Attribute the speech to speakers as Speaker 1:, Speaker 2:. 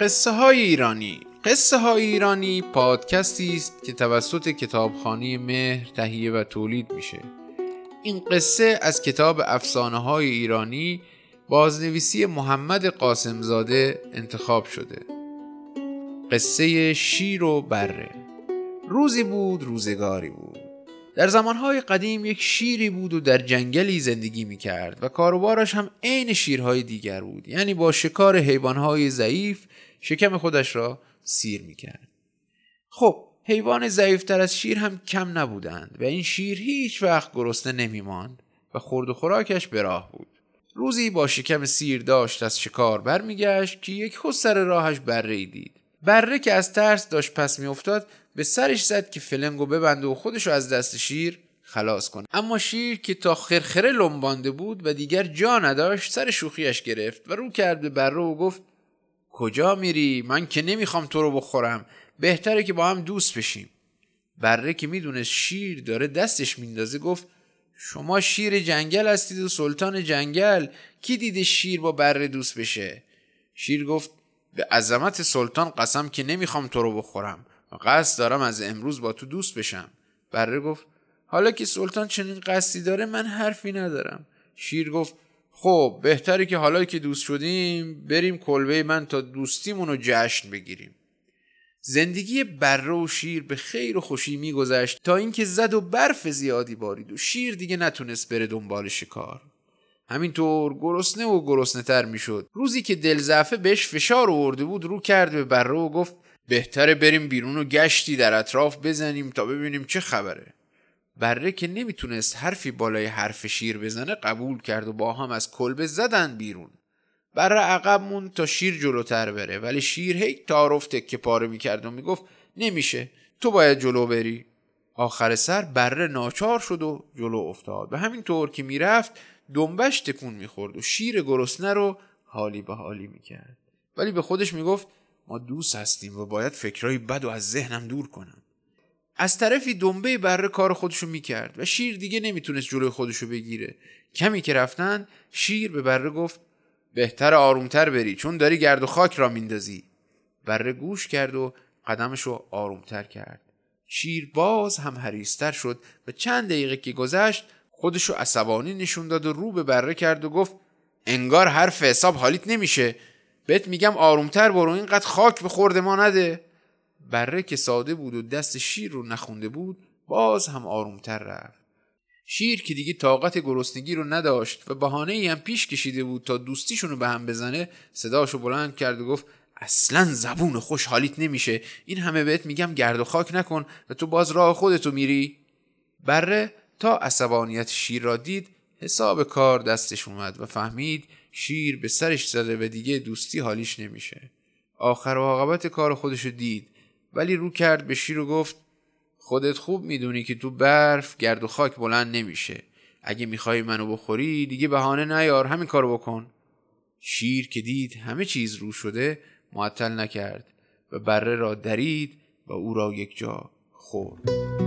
Speaker 1: قصه های ایرانی. قصه های ایرانی پادکستی است که توسط کتابخانه مهر تهیه و تولید میشه. این قصه از کتاب افسانه های ایرانی بازنویسی محمد قاسمزاده انتخاب شده. قصه شیر و بره. روزی بود روزگاری بود. در زمانهای قدیم یک شیری بود و در جنگلی زندگی می کرد و کاروبارش هم عین شیرهای دیگر بود. یعنی با شکار حیوانهای ضعیف شکم خودش را سیر می کرد خب حیوان ضعیفتر از شیر هم کم نبودند و این شیر هیچ وقت گرسنه نمی ماند و خورد و خوراکش به راه بود. روزی با شکم سیر داشت از شکار برمیگشت که یک خسر راهش بره دید. بره که از ترس داشت پس میافتاد به سرش زد که فلنگو ببنده و خودشو از دست شیر خلاص کنه. اما شیر که تا خرخره لنبانده بود و دیگر جا نداشت سر شوخیش گرفت و رو کرد به بره و گفت کجا میری؟ من که نمی‌خوام تو رو بخورم. بهتره که با هم دوست بشیم. بره که می‌دونست شیر داره دستش میندازه گفت شما شیر جنگل هستید و سلطان جنگل. کی دیده شیر با بره دوست بشه؟ شیر گفت به عظمت سلطان قسم که نمی‌خوام تو رو بخورم. قصد دارم از امروز با تو دوست بشم. بره گفت حالا که سلطان چنین قصدی داره من حرفی ندارم. شیر گفت خب بهتره که حالا که دوست شدیم بریم کلبه من تا دوستیمون رو جشن بگیریم. زندگی بره و شیر به خیر و خوشی میگذشت تا اینکه زد و برف زیادی بارید و شیر دیگه نتونست بره دنبال شکار. همینطور گرسنه و گرسنه تر می‌شد. روزی که دلزعفه بهش فشار آورده بود رو کرد به بره و گفت بهتره بریم بیرون و گشتی در اطراف بزنیم تا ببینیم چه خبره. بره که نمی‌تونست حرفی بالای حرف شیر بزنه قبول کرد و با هم از کلبه زدن بیرون. بره عقب مون تا شیر جلوتر بره ولی شیر هی تعارف تکه پاره می‌کرد و می‌گفت نمیشه تو باید جلو بری. آخر سر بره ناچار شد و جلو افتاد. به همین طور که می‌رفت دنبش تکون می‌خورد و شیر گرسنه رو حالی به حالی می‌کرد. ولی به خودش می‌گفت ما دوست هستیم و باید فکرهای بد و از ذهنم دور کنم. از طرفی دنبه بره کار خودشو می‌کرد و شیر دیگه نمی‌تونست جلوی خودشو بگیره. کمی که رفتن شیر به بره گفت بهتر آرومتر بری چون داری گرد و خاک را میندازی. بره گوش کرد و قدمشو آرومتر کرد. شیر باز هم حریستر شد و چند دقیقه که گذشت خودشو عصبانی نشون داد و رو به بره کرد و گفت انگار حرف حساب حالیت نمیشه. بهت میگم آرومتر برو اینقدر خاک به خورده ما نده. بره که ساده بود و دست شیر رو نخونده بود باز هم آرومتر رفت. شیر که دیگه طاقت گرسنگی رو نداشت و بهانه ای هم پیش کشیده بود تا دوستیشون رو به هم بزنه صداشو بلند کرد و گفت اصلا زبون خوش حالیت نمیشه. این همه بهت میگم گرد و خاک نکن و تو باز راه خودتو میری. بره تا عصبانیت شیر را دید حساب کار دستش اومد و فهمید شیر به سرش زده و دیگه دوستی حالیش نمیشه. آخر و عاقبت کار خودشو دید ولی رو کرد به شیر و گفت خودت خوب می‌دونی که تو برف گرد و خاک بلند نمیشه. اگه می‌خوای منو بخوری دیگه بهانه نیار همین کارو بکن. شیر که دید همه چیز رو شده معطل نکرد و بره را درید و او را یک جا خورد.